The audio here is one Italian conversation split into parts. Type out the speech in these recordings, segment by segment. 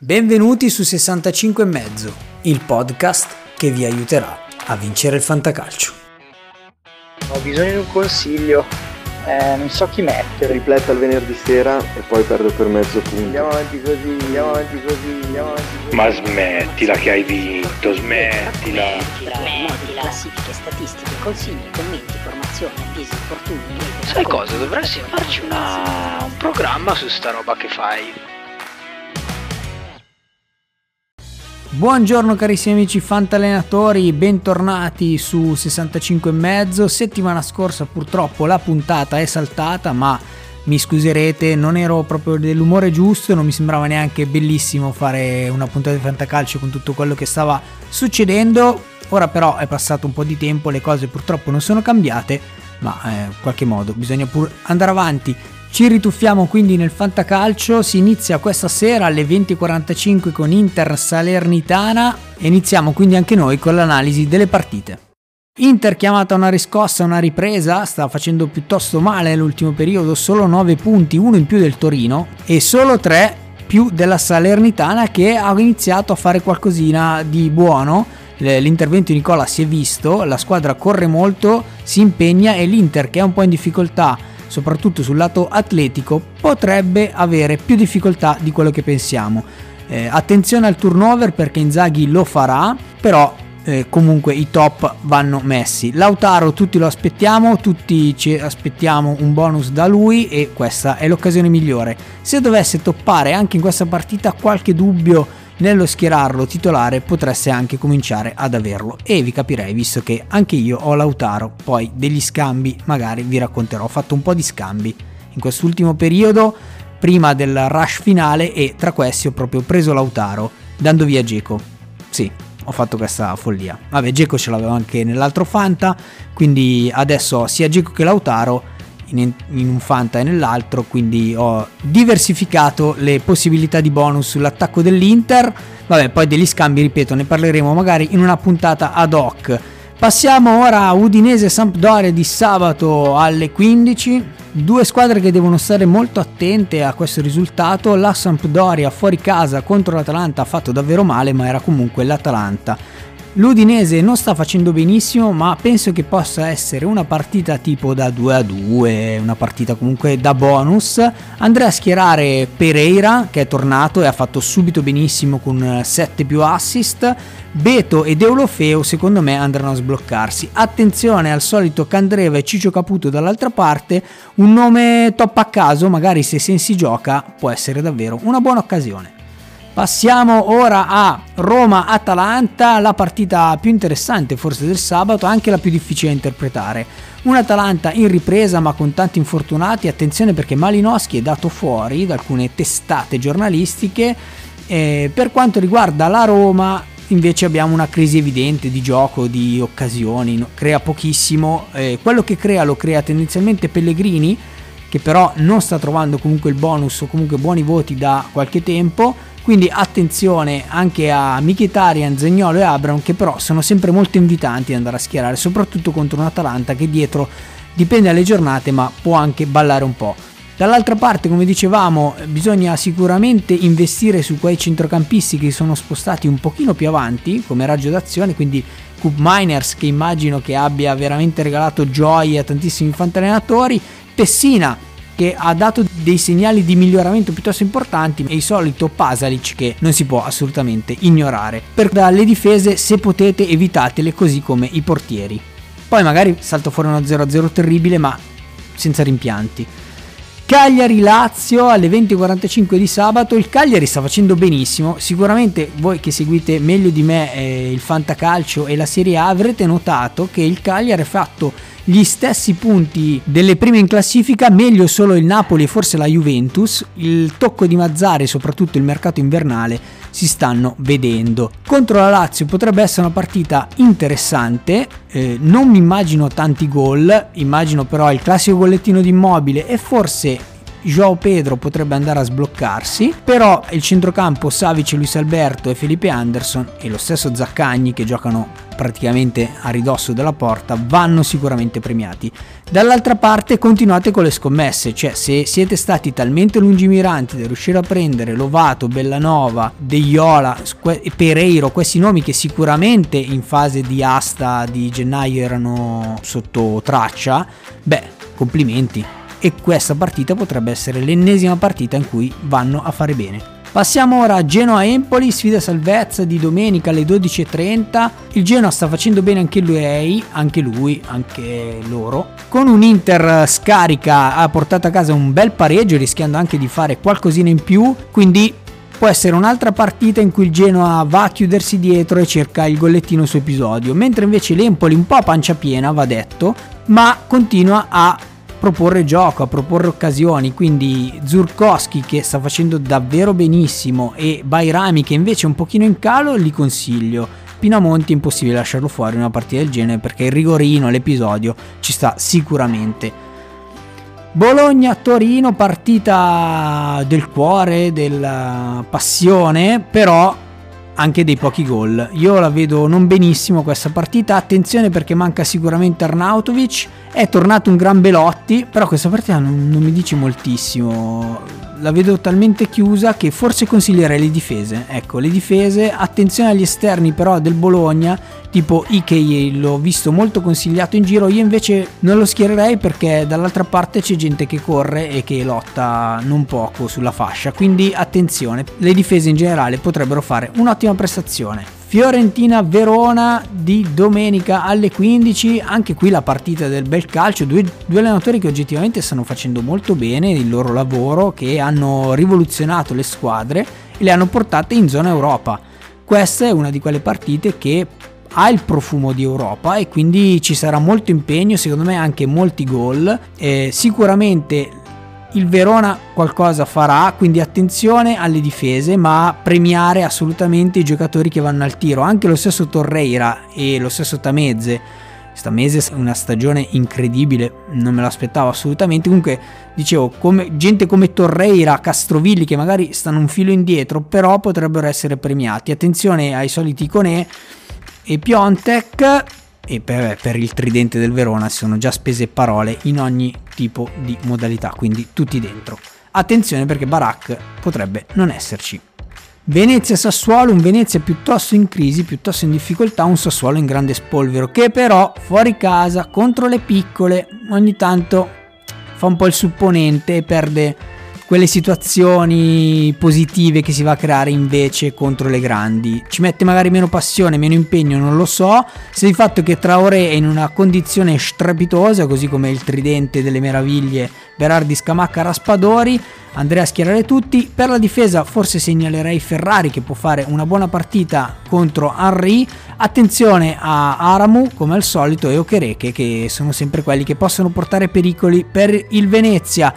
Benvenuti su 65 e mezzo, il podcast che vi aiuterà a vincere il fantacalcio. Ho bisogno di un consiglio, eh, non so chi mettere. Ripletta il venerdì sera e poi perdo per mezzo punto. Andiamo avanti così, andiamo avanti così, andiamo avanti così. Ma smettila che hai vinto, smettila. Smettila. Classifiche, statistiche, consigli, commenti, formazione, avvisi, infortuni. Sai cosa? Dovresti farci una... un programma su sta roba che fai. Buongiorno carissimi amici fantalenatori, bentornati su 65 e mezzo. Settimana scorsa purtroppo la puntata è saltata, ma mi scuserete, non ero proprio dell'umore giusto, non mi sembrava neanche bellissimo fare una puntata di fantacalcio con tutto quello che stava succedendo. Ora però è passato un po' di tempo, le cose purtroppo non sono cambiate, ma eh, in qualche modo bisogna pur andare avanti. Ci rituffiamo quindi nel fantacalcio, si inizia questa sera alle 20.45 con Inter Salernitana e iniziamo quindi anche noi con l'analisi delle partite. Inter chiamata una riscossa, una ripresa, sta facendo piuttosto male nell'ultimo periodo, solo 9 punti, uno in più del Torino e solo 3 più della Salernitana che ha iniziato a fare qualcosina di buono. L'intervento di Nicola si è visto, la squadra corre molto, si impegna e l'Inter che è un po' in difficoltà soprattutto sul lato atletico, potrebbe avere più difficoltà di quello che pensiamo. Eh, attenzione al turnover perché Inzaghi lo farà, però eh, comunque i top vanno messi. Lautaro tutti lo aspettiamo, tutti ci aspettiamo un bonus da lui e questa è l'occasione migliore. Se dovesse toppare anche in questa partita qualche dubbio nello schierarlo titolare potreste anche cominciare ad averlo e vi capirei visto che anche io ho Lautaro, poi degli scambi magari vi racconterò, ho fatto un po' di scambi in quest'ultimo periodo prima del rush finale e tra questi ho proprio preso Lautaro dando via Geco. Sì, ho fatto questa follia. Vabbè, Geco ce l'avevo anche nell'altro Fanta, quindi adesso ho sia Geco che Lautaro in, in, un Fanta e nell'altro, quindi ho diversificato le possibilità di bonus sull'attacco dell'Inter. Vabbè, poi degli scambi, ripeto, ne parleremo magari in una puntata ad hoc. Passiamo ora a Udinese Sampdoria di sabato alle 15. Due squadre che devono stare molto attente a questo risultato. La Sampdoria fuori casa contro l'Atalanta ha fatto davvero male, ma era comunque l'Atalanta. L'Udinese non sta facendo benissimo, ma penso che possa essere una partita tipo da 2 a 2, una partita comunque da bonus. Andrei a schierare Pereira, che è tornato e ha fatto subito benissimo con 7 più assist. Beto ed Eulofeo secondo me andranno a sbloccarsi. Attenzione al solito Candreva e Ciccio Caputo dall'altra parte, un nome top a caso, magari se Sensi gioca può essere davvero una buona occasione. Passiamo ora a Roma-Atalanta, la partita più interessante forse del sabato, anche la più difficile da interpretare. Un Atalanta in ripresa ma con tanti infortunati, attenzione perché Malinowski è dato fuori da alcune testate giornalistiche. Eh, per quanto riguarda la Roma invece abbiamo una crisi evidente di gioco, di occasioni, crea pochissimo, eh, quello che crea lo crea tendenzialmente Pellegrini che però non sta trovando comunque il bonus o comunque buoni voti da qualche tempo quindi attenzione anche a Mkhitaryan, Zegnolo e Abram che però sono sempre molto invitanti ad andare a schierare, soprattutto contro un Atalanta che dietro dipende dalle giornate ma può anche ballare un po'. Dall'altra parte, come dicevamo, bisogna sicuramente investire su quei centrocampisti che sono spostati un pochino più avanti come raggio d'azione, quindi Cup Miners che immagino che abbia veramente regalato gioia a tantissimi fantallenatori, Pessina che ha dato dei segnali di miglioramento piuttosto importanti e il solito Pasalic che non si può assolutamente ignorare. Per le difese se potete evitatele così come i portieri. Poi magari salta fuori uno 0-0 terribile ma senza rimpianti. Cagliari-Lazio alle 20.45 di sabato, il Cagliari sta facendo benissimo, sicuramente voi che seguite meglio di me eh, il fantacalcio e la Serie A avrete notato che il Cagliari ha fatto gli stessi punti delle prime in classifica, meglio solo il Napoli e forse la Juventus, il tocco di Mazzare e soprattutto il mercato invernale si stanno vedendo. Contro la Lazio potrebbe essere una partita interessante, eh, non mi immagino tanti gol, immagino però il classico gollettino di immobile e forse Joao Pedro potrebbe andare a sbloccarsi, però il centrocampo Savic, Luis Alberto e Felipe Anderson e lo stesso Zaccagni che giocano praticamente a ridosso della porta vanno sicuramente premiati. Dall'altra parte continuate con le scommesse, cioè se siete stati talmente lungimiranti da riuscire a prendere Lovato, Bellanova, De Iola e Pereiro, questi nomi che sicuramente in fase di asta di gennaio erano sotto traccia, beh, complimenti. E questa partita potrebbe essere l'ennesima partita in cui vanno a fare bene. Passiamo ora a Genoa-Empoli, sfida salvezza di domenica alle 12.30. Il Genoa sta facendo bene anche lui, anche lui, anche loro. Con un Inter scarica ha portato a casa un bel pareggio, rischiando anche di fare qualcosina in più. Quindi può essere un'altra partita in cui il Genoa va a chiudersi dietro e cerca il gollettino su episodio. Mentre invece l'Empoli un po' a pancia piena, va detto, ma continua a proporre gioco, a proporre occasioni, quindi Zurkowski che sta facendo davvero benissimo e Bairami che invece è un pochino in calo, li consiglio. Pinamonti è impossibile lasciarlo fuori in una partita del genere perché il rigorino, l'episodio ci sta sicuramente. Bologna-Torino, partita del cuore, della passione, però anche dei pochi gol. Io la vedo non benissimo questa partita, attenzione perché manca sicuramente Arnautovic, è tornato un gran Belotti, però questa partita non, non mi dice moltissimo. La vedo talmente chiusa che forse consiglierei le difese. Ecco, le difese, attenzione agli esterni però del Bologna, tipo Ike l'ho visto molto consigliato in giro, io invece non lo schiererei perché dall'altra parte c'è gente che corre e che lotta non poco sulla fascia, quindi attenzione, le difese in generale potrebbero fare un'ottima prestazione. Fiorentina-Verona di domenica alle 15, anche qui la partita del bel calcio, due, due, allenatori che oggettivamente stanno facendo molto bene il loro lavoro, che hanno rivoluzionato le squadre e le hanno portate in zona Europa. Questa è una di quelle partite che ha il profumo di Europa e quindi ci sarà molto impegno, secondo me anche molti gol. Eh, sicuramente il Verona qualcosa farà, quindi attenzione alle difese, ma premiare assolutamente i giocatori che vanno al tiro. Anche lo stesso Torreira e lo stesso Tamezze. Tamezze è una stagione incredibile, non me l'aspettavo assolutamente. Comunque, dicevo, come, gente come Torreira, Castrovilli che magari stanno un filo indietro, però potrebbero essere premiati. Attenzione ai soliti Conè e Piontek e per, per, il tridente del Verona si sono già spese parole in ogni tipo di modalità, quindi tutti dentro. Attenzione perché Barak potrebbe non esserci. Venezia-Sassuolo, un Venezia piuttosto in crisi, piuttosto in difficoltà, un Sassuolo in grande spolvero che però fuori casa contro le piccole ogni tanto fa un po' il supponente e perde quelle situazioni positive che si va a creare invece contro le grandi. Ci mette magari meno passione, meno impegno, non lo so. Se di fatto che Traoré è in una condizione strepitosa, così come il tridente delle meraviglie Berardi Scamacca Raspadori, andrei a schierare tutti. Per la difesa forse segnalerei Ferrari che può fare una buona partita contro Henry. Attenzione a Aramu come al solito e Okereke che sono sempre quelli che possono portare pericoli per il Venezia.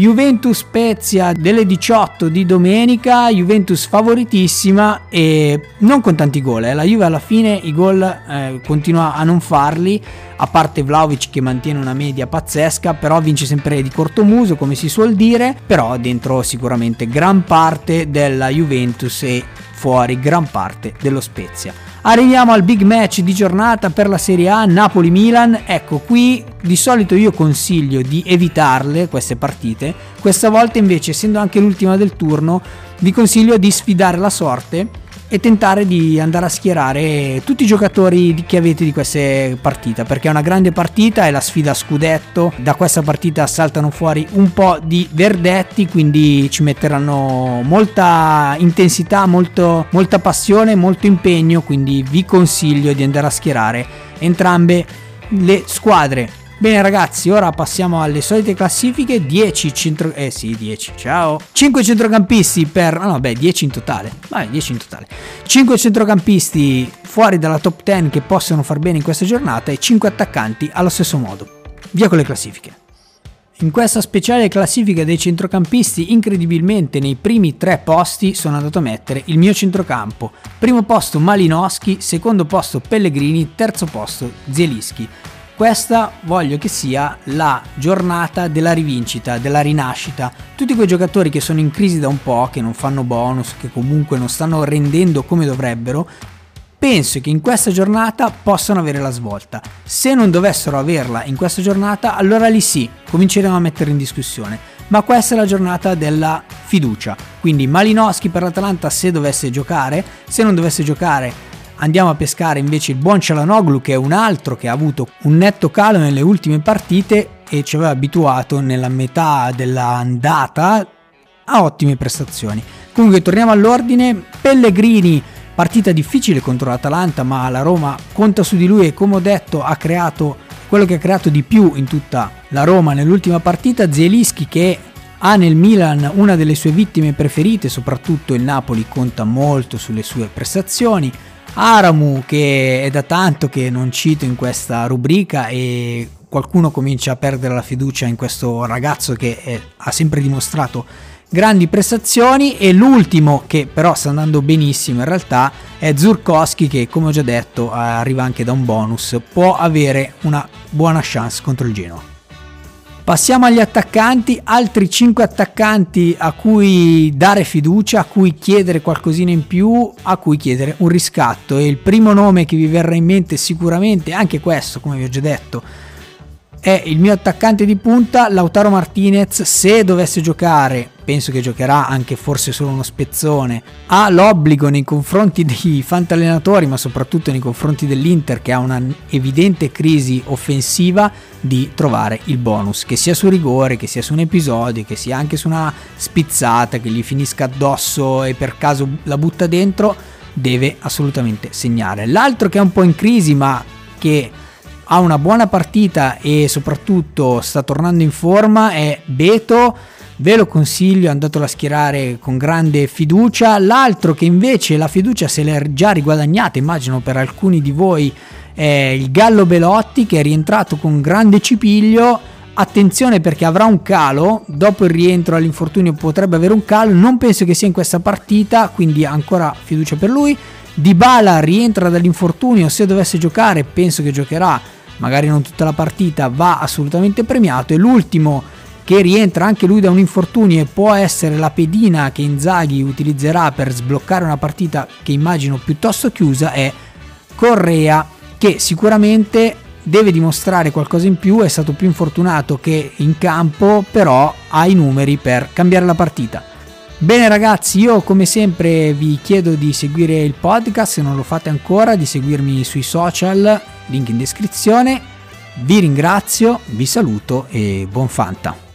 Juventus Spezia delle 18 di domenica, Juventus favoritissima e non con tanti gol, eh. la Juve alla fine i gol eh, continua a non farli, a parte Vlaovic che mantiene una media pazzesca, però vince sempre di corto muso come si suol dire, però dentro sicuramente gran parte della Juventus e fuori gran parte dello Spezia. Arriviamo al big match di giornata per la Serie A Napoli-Milan. Ecco, qui di solito io consiglio di evitarle queste partite. Questa volta invece, essendo anche l'ultima del turno, vi consiglio di sfidare la sorte e tentare di andare a schierare tutti i giocatori che avete di queste partite perché è una grande partita è la sfida scudetto. Da questa partita saltano fuori un po' di verdetti quindi ci metteranno molta intensità molto, molta passione molto impegno quindi vi consiglio di andare a schierare entrambe le squadre Bene ragazzi, ora passiamo alle solite classifiche, 10 centro... eh sì, 10, ciao. 5 centrocampisti per... no, beh, 10 in totale. Vabbè, 10 in totale. 5 centrocampisti fuori dalla top 10 che possono far bene in questa giornata e 5 attaccanti allo stesso modo. Via con le classifiche. In questa speciale classifica dei centrocampisti, incredibilmente nei primi tre posti sono andato a mettere il mio centrocampo. Primo posto Malinowski, secondo posto Pellegrini, terzo posto Zielischi. Questa voglio che sia la giornata della rivincita, della rinascita. Tutti quei giocatori che sono in crisi da un po', che non fanno bonus, che comunque non stanno rendendo come dovrebbero, penso che in questa giornata possano avere la svolta. Se non dovessero averla in questa giornata, allora lì sì, cominceremo a mettere in discussione. Ma questa è la giornata della fiducia. Quindi Malinowski per l'Atalanta se dovesse giocare, se non dovesse giocare andiamo a pescare invece il buon Cialanoglu che è un altro che ha avuto un netto calo nelle ultime partite e ci aveva abituato nella metà dell'andata a ottime prestazioni. Comunque torniamo all'ordine, Pellegrini Partita difficile contro l'Atalanta, ma la Roma conta su di lui e come ho detto ha creato quello che ha creato di più in tutta la Roma nell'ultima partita. Zelischi che ha nel Milan una delle sue vittime preferite, soprattutto il Napoli conta molto sulle sue prestazioni. Aramu che è da tanto che non cito in questa rubrica e qualcuno comincia a perdere la fiducia in questo ragazzo che è, ha sempre dimostrato grandi prestazioni e l'ultimo che però sta andando benissimo in realtà è Zurkowski che come ho già detto arriva anche da un bonus, può avere una buona chance contro il Genoa. Passiamo agli attaccanti, altri 5 attaccanti a cui dare fiducia, a cui chiedere qualcosina in più, a cui chiedere un riscatto. E il primo nome che vi verrà in mente sicuramente, anche questo come vi ho già detto, è il mio attaccante di punta, Lautaro Martinez, se dovesse giocare, penso che giocherà anche forse solo uno spezzone, ha l'obbligo nei confronti dei fantallenatori, ma soprattutto nei confronti dell'Inter che ha una evidente crisi offensiva di trovare il bonus, che sia su rigore, che sia su un episodio, che sia anche su una spizzata che gli finisca addosso e per caso la butta dentro, deve assolutamente segnare. L'altro che è un po' in crisi, ma che ha una buona partita e soprattutto sta tornando in forma è Beto ve lo consiglio, è andato a schierare con grande fiducia. L'altro che invece la fiducia se l'è già riguadagnata, immagino per alcuni di voi, è il Gallo Belotti che è rientrato con grande cipiglio. Attenzione perché avrà un calo, dopo il rientro all'infortunio potrebbe avere un calo, non penso che sia in questa partita, quindi ancora fiducia per lui. Dybala rientra dall'infortunio, se dovesse giocare penso che giocherà magari non tutta la partita, va assolutamente premiato. E l'ultimo che rientra anche lui da un infortunio e può essere la pedina che Inzaghi utilizzerà per sbloccare una partita che immagino piuttosto chiusa è Correa che sicuramente deve dimostrare qualcosa in più, è stato più infortunato che in campo, però ha i numeri per cambiare la partita. Bene ragazzi, io come sempre vi chiedo di seguire il podcast se non lo fate ancora, di seguirmi sui social, link in descrizione. Vi ringrazio, vi saluto e buon Fanta.